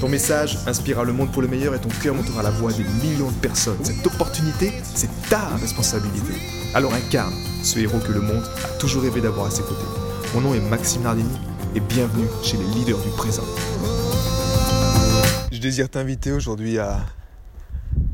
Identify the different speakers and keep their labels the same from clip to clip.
Speaker 1: Ton message inspirera le monde pour le meilleur et ton cœur montera la voix des millions de personnes. Cette opportunité, c'est ta responsabilité. Alors incarne ce héros que le monde a toujours rêvé d'avoir à ses côtés. Mon nom est Maxime Nardini et bienvenue chez les leaders du présent. Je désire t'inviter aujourd'hui à,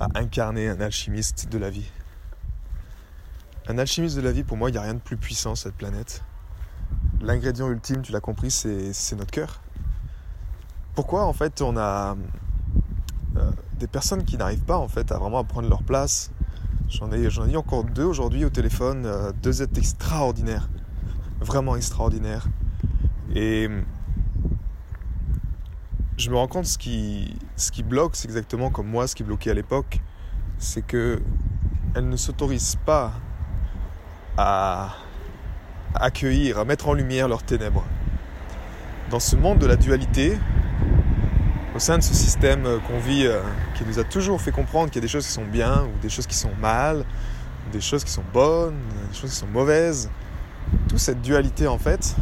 Speaker 1: à incarner un alchimiste de la vie. Un alchimiste de la vie, pour moi, il n'y a rien de plus puissant sur cette planète. L'ingrédient ultime, tu l'as compris, c'est notre cœur. Pourquoi en fait on a euh, des personnes qui n'arrivent pas en fait à vraiment prendre leur place? J'en ai, eu encore deux aujourd'hui au téléphone, euh, deux êtres extraordinaires, vraiment extraordinaires. Et je me rends compte ce qui, ce qui bloque, c'est exactement comme moi, ce qui bloquait à l'époque, c'est que elles ne s'autorisent pas à accueillir, à mettre en lumière leurs ténèbres. Dans ce monde de la dualité, au sein de ce système euh, qu'on vit, euh, qui nous a toujours fait comprendre qu'il y a des choses qui sont bien ou des choses qui sont mal, des choses qui sont bonnes, des choses qui sont mauvaises, toute cette dualité en fait,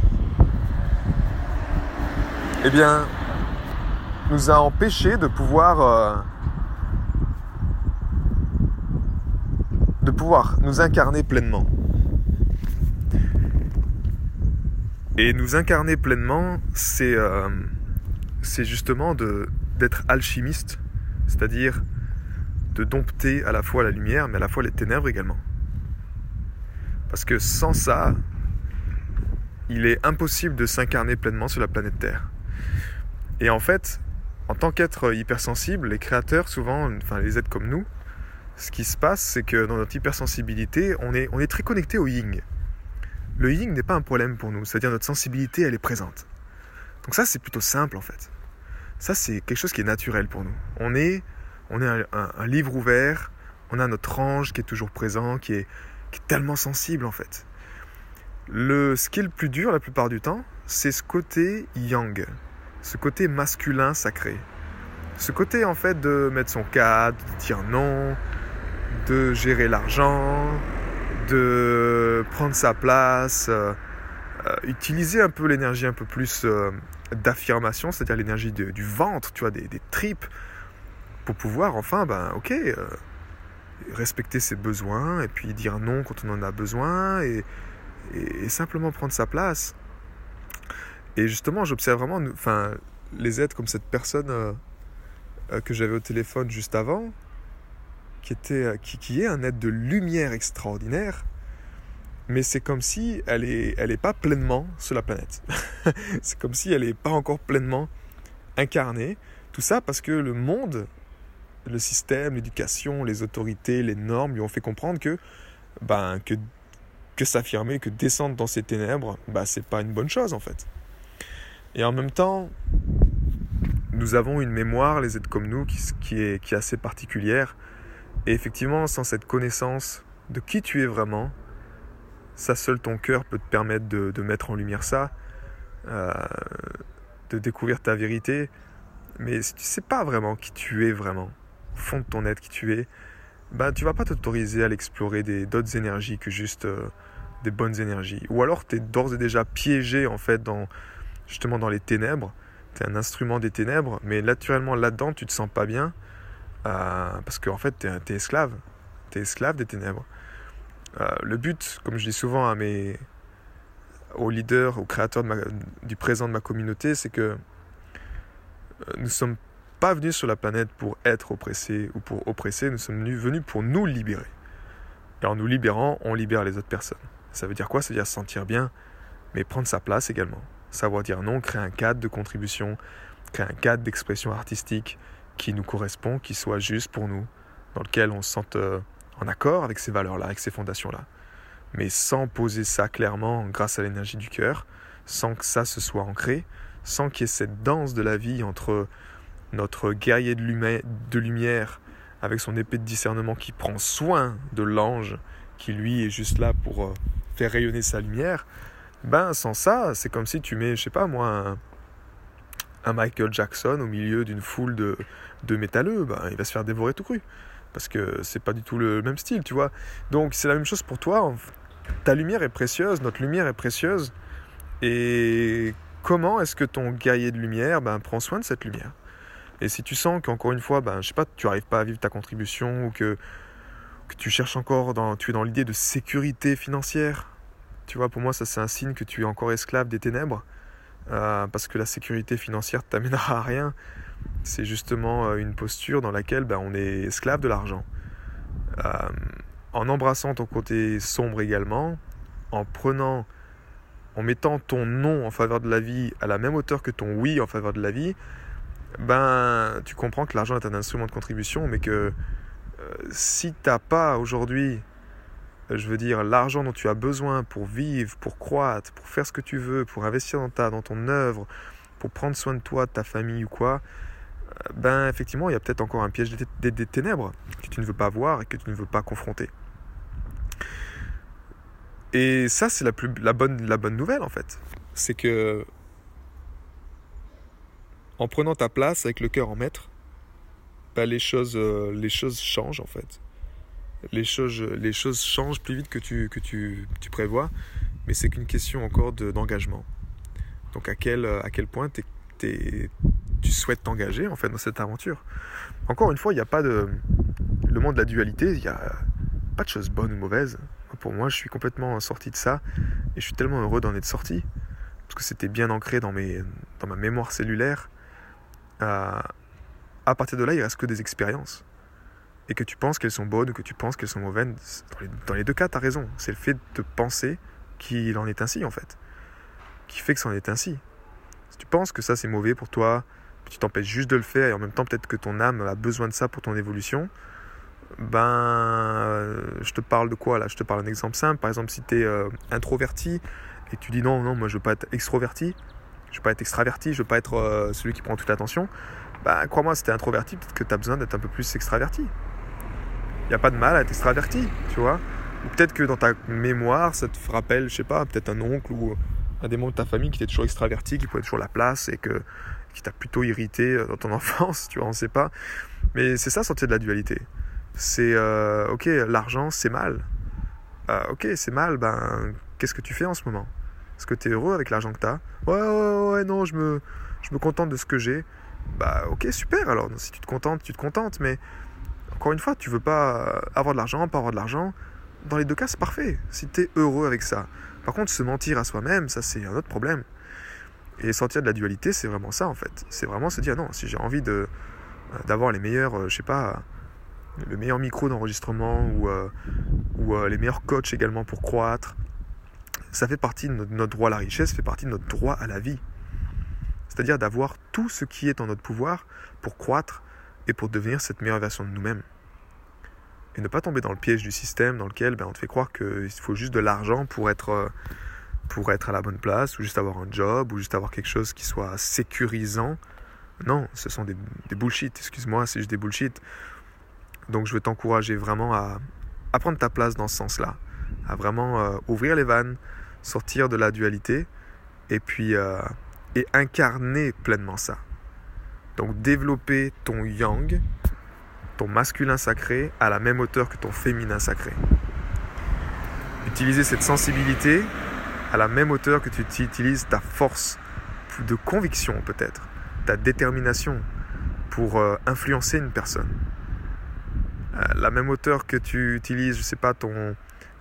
Speaker 1: eh bien, nous a empêché de pouvoir, euh, de pouvoir nous incarner pleinement. Et nous incarner pleinement, c'est c'est justement d'être alchimiste, c'est-à-dire de dompter à la fois la lumière, mais à la fois les ténèbres également. Parce que sans ça, il est impossible de s'incarner pleinement sur la planète Terre. Et en fait, en tant qu'être hypersensible, les créateurs, souvent, enfin les êtres comme nous, ce qui se passe, c'est que dans notre hypersensibilité, on est, on est très connecté au yin. Le yin n'est pas un problème pour nous, c'est-à-dire notre sensibilité, elle est présente. Donc ça, c'est plutôt simple en fait. Ça, c'est quelque chose qui est naturel pour nous. On est, on est un, livre ouvert, on a notre ange qui est toujours présent, qui est, tellement sensible en fait. Le, ce qui est le plus dur la plupart du temps, c'est ce côté yang, ce côté masculin sacré. Ce côté en fait de mettre son cadre, de dire non, de gérer l'argent, de prendre sa place, euh, euh, utiliser un peu l'énergie un peu plus euh, d'affirmation, c'est-à-dire l'énergie du ventre, tu vois, des, tripes, pour pouvoir enfin, ben ok, euh, respecter ses besoins et puis dire non quand on en a besoin et, simplement prendre sa place. Et justement, j'observe vraiment, enfin, les êtres comme cette personne euh, euh, que j'avais au téléphone juste avant, qui, était, qui, qui est un être de lumière extraordinaire, mais c'est comme si elle n'est elle est pas pleinement sur la planète. c'est comme si elle n'est pas encore pleinement incarnée. Tout ça parce que le monde, le système, l'éducation, les autorités, les normes lui ont fait comprendre que, ben, que, que s'affirmer, que descendre dans ces ténèbres, ben, c'est pas une bonne chose en fait. Et en même temps, nous avons une mémoire, les êtres comme nous, qui, qui, est, qui est assez particulière. Et effectivement, sans cette connaissance de qui tu es vraiment, ça seul ton cœur peut te permettre de, mettre en lumière ça, euh, de découvrir ta vérité. Mais si tu sais pas vraiment qui tu es vraiment, au fond de ton être qui tu es, ben tu vas pas t'autoriser à l'explorer d'autres énergies que juste euh, des bonnes énergies. Ou alors tu es d'ores et déjà piégé en fait dans justement dans les ténèbres. Tu es un instrument des ténèbres, mais naturellement là-dedans tu te sens pas bien euh, parce qu'en fait tu es, esclave. Tu es esclave des ténèbres. Euh, le but, comme je dis souvent à mes, aux leaders, aux créateurs du présent de ma communauté, c'est que euh, nous ne sommes pas venus sur la planète pour être oppressés ou pour oppresser, nous sommes venus pour nous libérer. Et en nous libérant, on libère les autres personnes. Ça veut dire quoi? Ça veut dire se sentir bien, mais prendre sa place également. Savoir dire non, créer un cadre de contribution, créer un cadre d'expression artistique qui nous correspond, qui soit juste pour nous, dans lequel on se sente euh, en accord avec ces valeurs-là, avec ces fondations-là. Mais sans poser ça clairement grâce à l'énergie du cœur, sans que ça se soit ancré, sans qu'il y ait cette danse de la vie entre notre guerrier de lumière avec son épée de discernement qui prend soin de l'ange qui lui est juste là pour euh, faire rayonner sa lumière, ben sans ça, c'est comme si tu mets, je sais pas moi, un, Michael Jackson au milieu d'une foule de, de métalleux, ben, il va se faire dévorer tout cru. Parce que c'est pas du tout le même style, tu vois. Donc c'est la même chose pour toi. Ta lumière est précieuse, notre lumière est précieuse. Et comment est-ce que ton guerrier de lumière ben, prend soin de cette lumière? Et si tu sens qu'encore une fois, ben, je sais pas, tu n'arrives pas à vivre ta contribution ou que, que tu cherches encore, tu es dans l'idée de sécurité financière, tu vois, pour moi, ça c'est un signe que tu es encore esclave des ténèbres. Euh, parce que la sécurité financière ne t'amènera à rien. C'est justement euh, une posture dans laquelle ben, on est esclave de l'argent. Euh, en embrassant ton côté sombre également, en prenant en mettant ton non en faveur de la vie à la même hauteur que ton oui en faveur de la vie, ben tu comprends que l'argent est un instrument de contribution, mais que euh, si tu n'as pas aujourd'hui, je veux dire, l'argent dont tu as besoin pour vivre, pour croître, pour faire ce que tu veux, pour investir dans, ta, dans ton œuvre, pour prendre soin de toi, de ta famille ou quoi, ben effectivement, il y a peut-être encore un piège des, ténèbres que tu ne veux pas voir et que tu ne veux pas confronter. Et ça, c'est la, plus, la, bonne, la bonne nouvelle en fait. C'est que en prenant ta place avec le cœur en maître, bah, les, choses, euh, les choses changent en fait. Les choses, les choses changent plus vite que tu, que tu, tu prévois, mais c'est qu'une question encore d'engagement. Donc à quel, à quel point tu souhaites t'engager en fait dans cette aventure. Encore une fois, il n'y a pas de... Le monde de la dualité, il n'y a pas de choses bonnes ou mauvaises. Pour moi, je suis complètement sorti de ça et je suis tellement heureux d'en être sorti parce que c'était bien ancré dans, mes, dans ma mémoire cellulaire. À partir de là, il reste que des expériences. Et que tu penses qu'elles sont bonnes ou que tu penses qu'elles sont mauvaises, dans les, deux cas, tu as raison. C'est le fait de penser qu'il en est ainsi, en fait. Qui fait que ça en est ainsi. Si tu penses que ça c'est mauvais pour toi, tu t'empêches juste de le faire et en même temps peut-être que ton âme a besoin de ça pour ton évolution, ben, euh, je te parle de quoi là? Je te parle d'un exemple simple. Par exemple, si tu es euh, introverti et tu dis non, non, moi je veux pas être extroverti, je veux pas être extraverti, je veux pas être euh, celui qui prend toute l'attention, ben crois-moi, si tu es introverti, peut-être que tu as besoin d'être un peu plus extraverti. Il n'y a pas de mal à être extraverti, tu vois? Ou peut-être que dans ta mémoire, ça te rappelle, je sais pas, peut-être un oncle ou un des membres de ta famille qui était toujours extraverti, qui prenait toujours la place et que, qui t'a plutôt irrité dans ton enfance, tu vois, on sait pas. Mais c'est ça, sortir de la dualité c'est euh, ok, l'argent c'est mal. Euh, ok, c'est mal, ben qu'est-ce que tu fais en ce moment? Est-ce que tu es heureux avec l'argent que tu as ouais, ouais, ouais, non, je me, je me contente de ce que j'ai. Bah ok, super alors, si tu te contentes, tu te contentes, mais encore une fois, tu veux pas avoir de l'argent, pas avoir de l'argent. Dans les deux cas, c'est parfait, si tu es heureux avec ça. Par contre, se mentir à soi-même, ça c'est un autre problème. Et sortir de la dualité, c'est vraiment ça en fait. C'est vraiment se dire non, si j'ai envie de d'avoir les meilleurs, euh, je sais pas, le meilleur micro d'enregistrement ou, euh, ou euh, les meilleurs coachs également pour croître. Ça fait partie de notre, droit à la richesse, fait partie de notre droit à la vie. C'est-à-dire d'avoir tout ce qui est en notre pouvoir pour croître et pour devenir cette meilleure version de nous-mêmes. Et ne pas tomber dans le piège du système dans lequel ben, on te fait croire qu'il faut juste de l'argent pour être, euh, pour être à la bonne place, ou juste avoir un job, ou juste avoir quelque chose qui soit sécurisant. Non, ce sont des, des bullshit, excuse-moi, c'est juste des bullshit. Donc je veux t'encourager vraiment à, prendre ta place dans ce sens-là, à vraiment euh, ouvrir les vannes, sortir de la dualité et puis euh, et incarner pleinement ça. Donc développer ton yang, ton masculin sacré à la même hauteur que ton féminin sacré. Utiliser cette sensibilité à la même hauteur que tu utilises ta force de conviction peut-être, ta détermination pour euh, influencer une personne. Euh, la même hauteur que tu utilises, je sais pas, ton,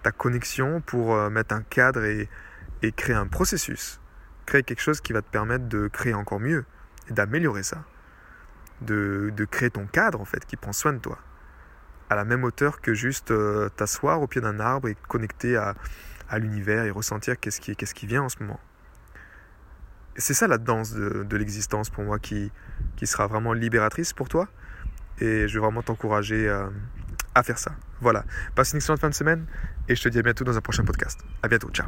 Speaker 1: ta connexion pour euh, mettre un cadre et, créer un processus. Créer quelque chose qui va te permettre de créer encore mieux et d'améliorer ça. De, créer ton cadre, en fait, qui prend soin de toi. À la même hauteur que juste euh, t'asseoir au pied d'un arbre et te connecter à, l'univers et ressentir qu'est-ce qui, qu'est-ce qui vient en ce moment. c'est ça la danse de, l'existence pour moi qui, qui sera vraiment libératrice pour toi et je vais vraiment t'encourager euh, à faire ça. Voilà. Passe une excellente fin de semaine et je te dis à bientôt dans un prochain podcast. À bientôt. Ciao.